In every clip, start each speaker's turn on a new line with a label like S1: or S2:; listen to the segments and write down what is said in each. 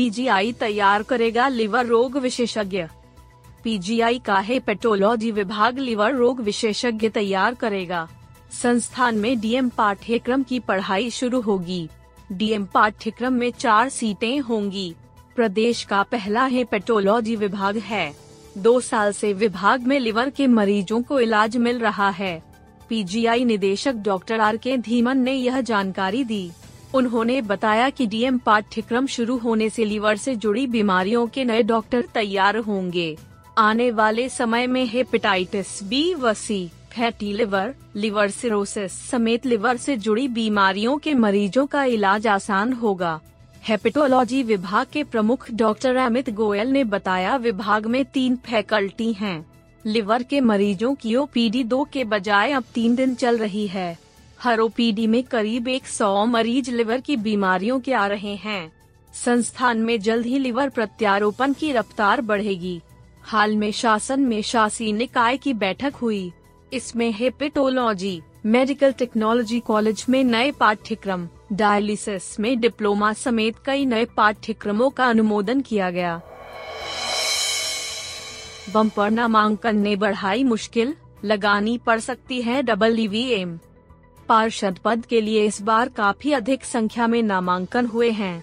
S1: PGI तैयार करेगा liver रोग विशेषज्ञ। पीजीआई का है पेटोलॉजी विभाग लिवर रोग विशेषज्ञ तैयार करेगा। संस्थान में डीएम पाठ्यक्रम की पढ़ाई शुरू होगी। डीएम पाठ्यक्रम में चार सीटें होंगी। प्रदेश का पहला है पेटोलॉजी विभाग है। दो साल से विभाग में लिवर के मरीजों को इलाज मिल रहा है। पीजीआई निदेशक डॉक्टर आर के धीमन ने यह जानकारी दी। उन्होंने बताया कि डीएम पाठ्यक्रम शुरू होने से लीवर से जुड़ी बीमारियों के नए डॉक्टर तैयार होंगे। आने वाले समय में हेपेटाइटिस बी व C, fatty liver liver cirrhosis समेत लिवर से जुड़ी बीमारियों के मरीजों का इलाज आसान होगा। हेपेटोलॉजी विभाग के प्रमुख डॉक्टर अमित गोयल ने बताया, विभाग में तीन फैकल्टी हैं। लिवर के मरीजों की ओपीडी दो के बजाय अब तीन दिन चल रही है। हर ओपीडी में करीब 100 मरीज़ लिवर की बीमारियों के आ रहे हैं। संस्थान में जल्द ही लिवर प्रत्यारोपण की रफ्तार बढ़ेगी। हाल में शासन में शासी निकाय की बैठक हुई। इसमें हेपेटोलॉजी, मेडिकल टेक्नोलॉजी कॉलेज में नए पाठ्यक्रम, डायलिसिस में डिप्लोमा समेत कई नए पाठ्यक्रमों का अनुमोदन किया गया। बम्पर नामांकन ने बढ़ाई मुश्किल, लगानी पड़ सकती है डबल ईवीएम पार्षद पद के लिए इस बार काफ़ी अधिक संख्या में नामांकन हुए हैं।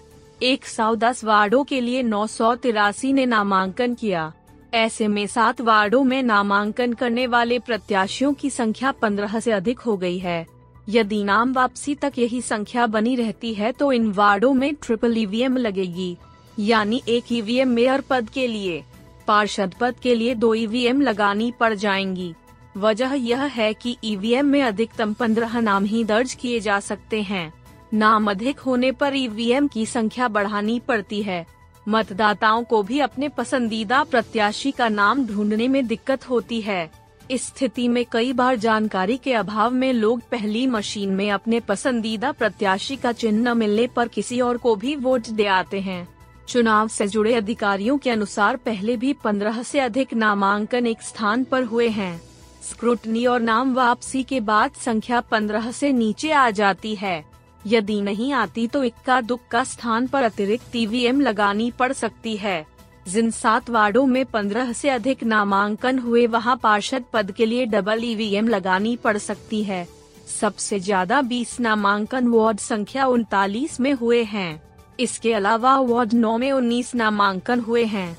S1: दस वार्डो के लिए नौ सौ तिरासी ने नामांकन किया। ऐसे में सात वार्डो में नामांकन करने वाले प्रत्याशियों की संख्या पंद्रह से अधिक हो गई है। यदि नाम वापसी तक यही संख्या बनी रहती है तो इन वार्डो में ट्रिपल ईवीएम लगेगी। यानी एक ईवीएम मेयर पद के लिए। पार्षद पद के लिए दो ईवीएम लगानी पड़ जाएँगी। वजह यह है कि ईवीएम में अधिकतम पंद्रह नाम ही दर्ज किए जा सकते हैं। नाम अधिक होने पर ईवीएम की संख्या बढ़ानी पड़ती है। मतदाताओं को भी अपने पसंदीदा प्रत्याशी का नाम ढूँढने में दिक्कत होती है। इस स्थिति में कई बार जानकारी के अभाव में लोग पहली मशीन में अपने पसंदीदा प्रत्याशी का चिन्ह मिलने पर किसी और को भी वोट दे आते हैं। चुनाव से जुड़े अधिकारियों के अनुसार पहले भी पंद्रह से अधिक नामांकन एक स्थान पर हुए हैं। स्क्रूटनी और नाम वापसी के बाद संख्या पंद्रह से नीचे आ जाती है। यदि नहीं आती तो इक्का दुक्का स्थान पर अतिरिक्त ईवीएम लगानी पड़ सकती है। जिन सात वार्डो में पंद्रह से अधिक नामांकन हुए वहाँ पार्षद पद के लिए डबल ईवीएम लगानी पड़ सकती है। सबसे ज़्यादा 20 नामांकन वार्ड संख्या उनतालीस में हुए हैं। इसके अलावा वार्ड नौ में 19 नामांकन हुए हैं।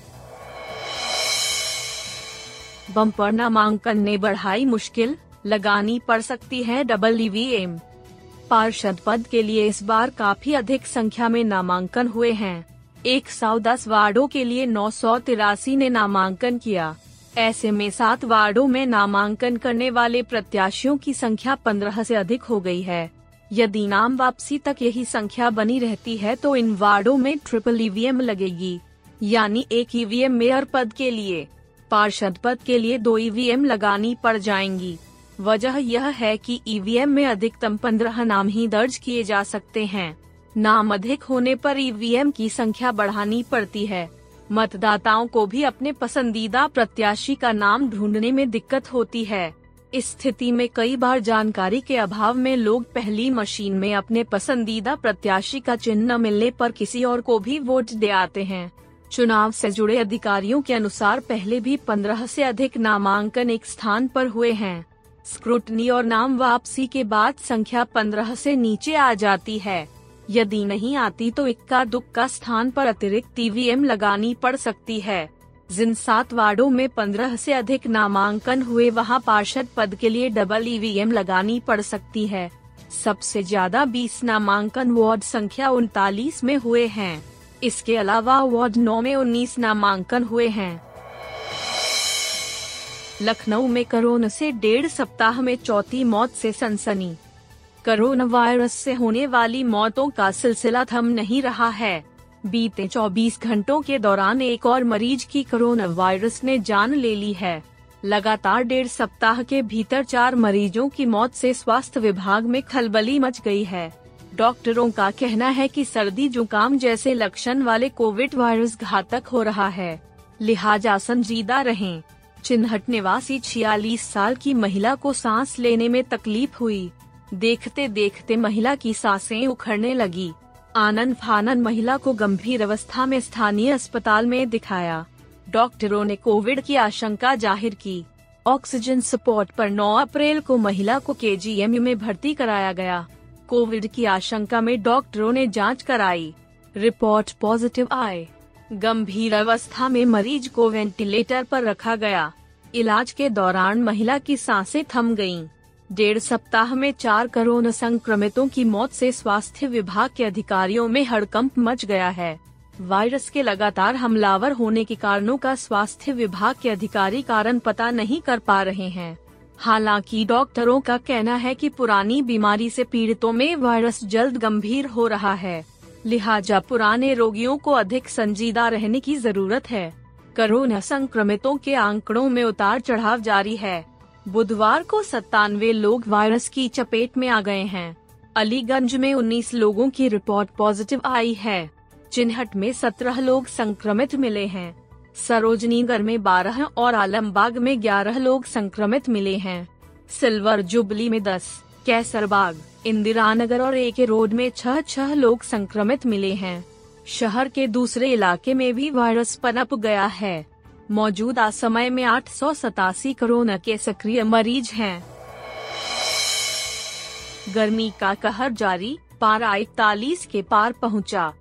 S1: बम्पर नामांकन ने बढ़ाई मुश्किल, लगानी पड़ सकती है डबल ईवीएम पार्षद पद के लिए इस बार काफ़ी अधिक संख्या में नामांकन हुए हैं। एक सौ दस वार्डो के लिए नौ सौ तिरासी ने नामांकन किया। ऐसे में सात वार्डो में नामांकन करने वाले प्रत्याशियों की संख्या पंद्रह से अधिक हो गई है। यदि नाम वापसी तक यही संख्या बनी रहती है तो इन वार्डो में ट्रिपल ईवीएम लगेगी। यानी एक ईवीएम मेयर पद के लिए। पार्षद पद के लिए दो ईवीएम लगानी पड़ जाएँगी। वजह यह है कि ईवीएम में अधिकतम पंद्रह नाम ही दर्ज किए जा सकते हैं। नाम अधिक होने पर ईवीएम की संख्या बढ़ानी पड़ती है। मतदाताओं को भी अपने पसंदीदा प्रत्याशी का नाम ढूँढने में दिक्कत होती है। इस स्थिति में कई बार जानकारी के अभाव में लोग पहली मशीन में अपने पसंदीदा प्रत्याशी का चिन्ह मिलने पर किसी और को भी वोट दे आते हैं। चुनाव से जुड़े अधिकारियों के अनुसार पहले भी पंद्रह से अधिक नामांकन एक स्थान पर हुए हैं। स्क्रूटनी और नाम वापसी के बाद संख्या पंद्रह से नीचे आ जाती है। यदि नहीं आती तो इक्का दुक्का स्थान पर अतिरिक्त ईवीएम लगानी पड़ सकती है। जिन सात वार्डो में पंद्रह से अधिक नामांकन हुए वहाँ पार्षद पद के लिए डबल ईवीएम लगानी पड़ सकती है। सबसे ज़्यादा 20 नामांकन वार्ड संख्या उनतालीस में हुए हैं। इसके अलावा वार्ड नौ में 19 नामांकन हुए हैं। लखनऊ में कोरोना से डेढ़ सप्ताह में चौथी मौत से सनसनी। कोरोना वायरस से होने वाली मौतों का सिलसिला थम नहीं रहा है। बीते 24 घंटों के दौरान एक और मरीज़ की कोरोना वायरस ने जान ले ली है। लगातार डेढ़ सप्ताह के भीतर चार मरीजों की मौत से स्वास्थ्य विभाग में खलबली मच गई है। डॉक्टरों का कहना है कि सर्दी, जुकाम जैसे लक्षण वाले कोविड वायरस घातक हो रहा है। लिहाजा संजीदा रहें। चिन्हट निवासी छियालीस साल की महिला को सांस लेने में तकलीफ़ हुई। देखते देखते महिला की साँसें उखड़ने लगी। आनंद फानन महिला को गंभीर अवस्था में स्थानीय अस्पताल में दिखाया। डॉक्टरों ने कोविड की आशंका ज़ाहिर की। ऑक्सीजन सपोर्ट पर 9 अप्रैल को महिला को के में भर्ती कराया गया। कोविड की आशंका में डॉक्टरों ने जाँच कराई। रिपोर्ट पॉजिटिव आए। गंभीर अवस्था में मरीज़ को वेंटिलेटर पर रखा गया। इलाज के दौरान महिला की साँसें थम गईं। डेढ़ सप्ताह में चार कोरोना संक्रमितों की मौत से स्वास्थ्य विभाग के अधिकारियों में हड़कंप मच गया है। वायरस के लगातार हमलावर होने के कारणों का स्वास्थ्य विभाग के अधिकारी कारण पता नहीं कर पा रहे हैं। हालाँकि डॉक्टरों का कहना है कि पुरानी बीमारी से पीड़ितों में वायरस जल्द गंभीर हो रहा है। लिहाजा पुराने रोगियों को अधिक संजीदा रहने की ज़रूरत है। कोरोना संक्रमितों के आंकड़ों में उतार चढ़ाव जारी है। बुधवार को सत्तानवे लोग वायरस की चपेट में आ गए हैं। अलीगंज में 19 लोगों की रिपोर्ट पॉजिटिव आई है। चिन्हट में 17 लोग संक्रमित मिले हैं। सरोजनीगढ़ में 12 और आलमबाग में 11 लोग संक्रमित मिले हैं। सिल्वर जुबली में 10, कैसरबाग इंदिरा नगर और ए के रोड में छह छह लोग संक्रमित मिले हैं। शहर के दूसरे इलाके में भी वायरस पनप गया है। मौजूदा समय में आठ सौ सतासी कोरोना के सक्रिय मरीज़ हैं। गर्मी का कहर जारी पारा इकतालीस के पार पहुँचा।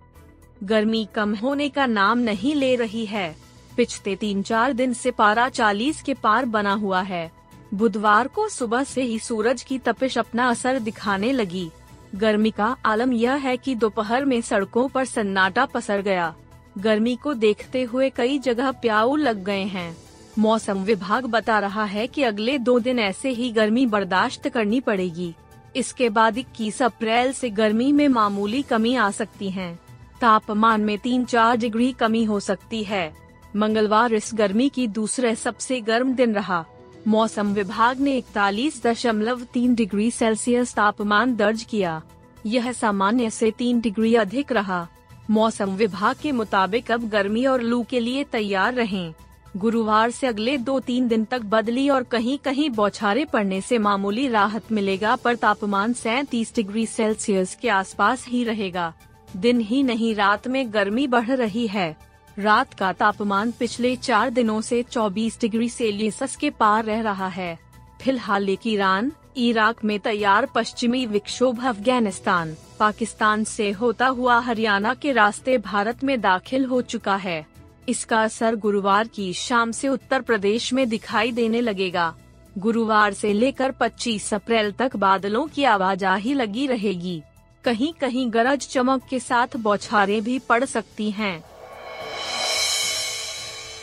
S1: गर्मी कम होने का नाम नहीं ले रही है। पिछले तीन चार दिन से पारा चालीस के पार बना हुआ है। बुधवार को सुबह से ही सूरज की तपिश अपना असर दिखाने लगी। गर्मी का आलम यह है कि दोपहर में सड़कों पर सन्नाटा पसर गया। गर्मी को देखते हुए कई जगह प्याऊ लग गए हैं। मौसम विभाग बता रहा है कि अगले दो दिन ऐसे ही गर्मी बर्दाश्त करनी पड़ेगी। इसके बाद इक्कीस अप्रैल से गर्मी में मामूली कमी आ सकती है। तापमान में तीन चार डिग्री कमी हो सकती है। मंगलवार इस गर्मी की दूसरे सबसे गर्म दिन रहा। मौसम विभाग ने इकतालीस दशमलव तीन डिग्री सेल्सियस तापमान दर्ज किया। यह सामान्य से तीन डिग्री अधिक रहा। मौसम विभाग के मुताबिक अब गर्मी और लू के लिए तैयार रहें। गुरुवार से अगले दो तीन दिन तक बदली और कहीं कहीं बौछारे पड़ने से मामूली राहत मिलेगा, पर तापमान सैतीस डिग्री सेल्सियस के आसपास ही रहेगा। दिन ही नहीं, रात में गर्मी बढ़ रही है। रात का तापमान पिछले चार दिनों से 24 डिग्री सेल्सियस के पार रह रहा है। फ़िलहाल एक ईरान, इराक में तैयार पश्चिमी विक्षोभ अफ़गानिस्तान, पाकिस्तान से होता हुआ हरियाणा के रास्ते भारत में दाखिल हो चुका है। इसका असर गुरुवार की शाम से उत्तर प्रदेश में दिखाई देने लगेगा। गुरुवार से लेकर 25 अप्रैल तक बादलों की आवाजाही लगी रहेगी। कहीं कहीं गरज चमक के साथ बौछारें भी पड़ सकती हैं।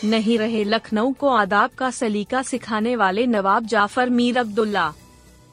S1: नहीं रहे लखनऊ को आदाब का सलीका सिखाने वाले नवाब जाफ़र मीर अब्दुल्ला।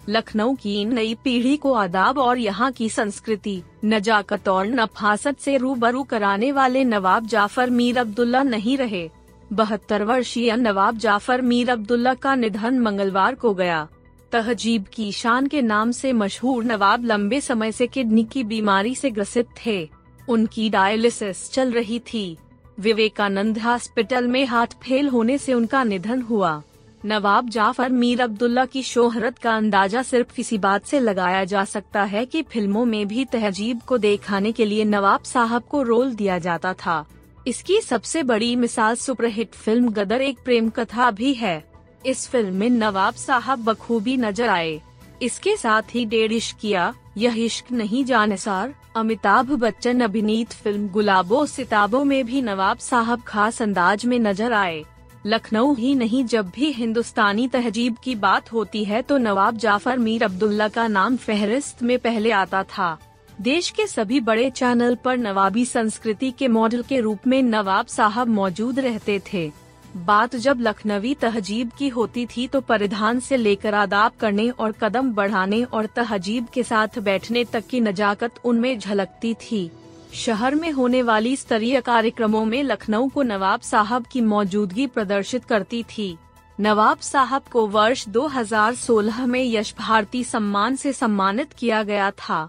S1: लखनऊ की नई पीढ़ी को आदाब और यहाँ की संस्कृति, नजाकत और नफासत से रूबरू कराने वाले नवाब जाफ़र मीर अब्दुल्ला नहीं रहे। बहत्तर वर्षीय नवाब जाफ़र मीर अब्दुल्ला का निधन मंगलवार को गया। तहजीब की शान के नाम से मशहूर नवाब लंबे समय से किडनी की बीमारी से ग्रसित थे। उनकी डायलिसिस चल रही थी। विवेकानंद हॉस्पिटल में हार्ट फेल होने से उनका निधन हुआ। नवाब जाफ़र मीर अब्दुल्ला की शोहरत का अंदाज़ा सिर्फ़ किसी बात से लगाया जा सकता है कि फ़िल्मों में भी तहजीब को दिखाने के लिए नवाब साहब को रोल दिया जाता था। इसकी सबसे बड़ी मिसाल सुपरहिट फ़िल्म गदर एक प्रेम कथा भी है। इस फ़िल्म में नवाब साहब बखूबी नज़र आए। इसके साथ ही डेढ़ इश्क किया। यह इश्क नहीं जानसार, अमिताभ बच्चन अभिनीत फ़िल्म गुलाबो, सिताबों में भी नवाब साहब खास अंदाज में नज़र आए। लखनऊ ही नहीं, जब भी हिंदुस्तानी तहजीब की बात होती है तो नवाब जाफ़र मीर अब्दुल्ला का नाम फहरिस्त में पहले आता था। देश के सभी बड़े चैनल पर नवाबी संस्कृति के मॉडल के रूप में नवाब साहब मौजूद रहते थे। बात जब लखनवी तहजीब की होती थी तो परिधान से लेकर आदाब करने और कदम बढ़ाने और तहजीब के साथ बैठने तक की नजाकत उनमें झलकती थी। शहर में होने वाली स्तरीय कार्यक्रमों में लखनऊ को नवाब साहब की मौजूदगी प्रदर्शित करती थी। नवाब साहब को वर्ष 2016 में यश भारती सम्मान से सम्मानित किया गया था।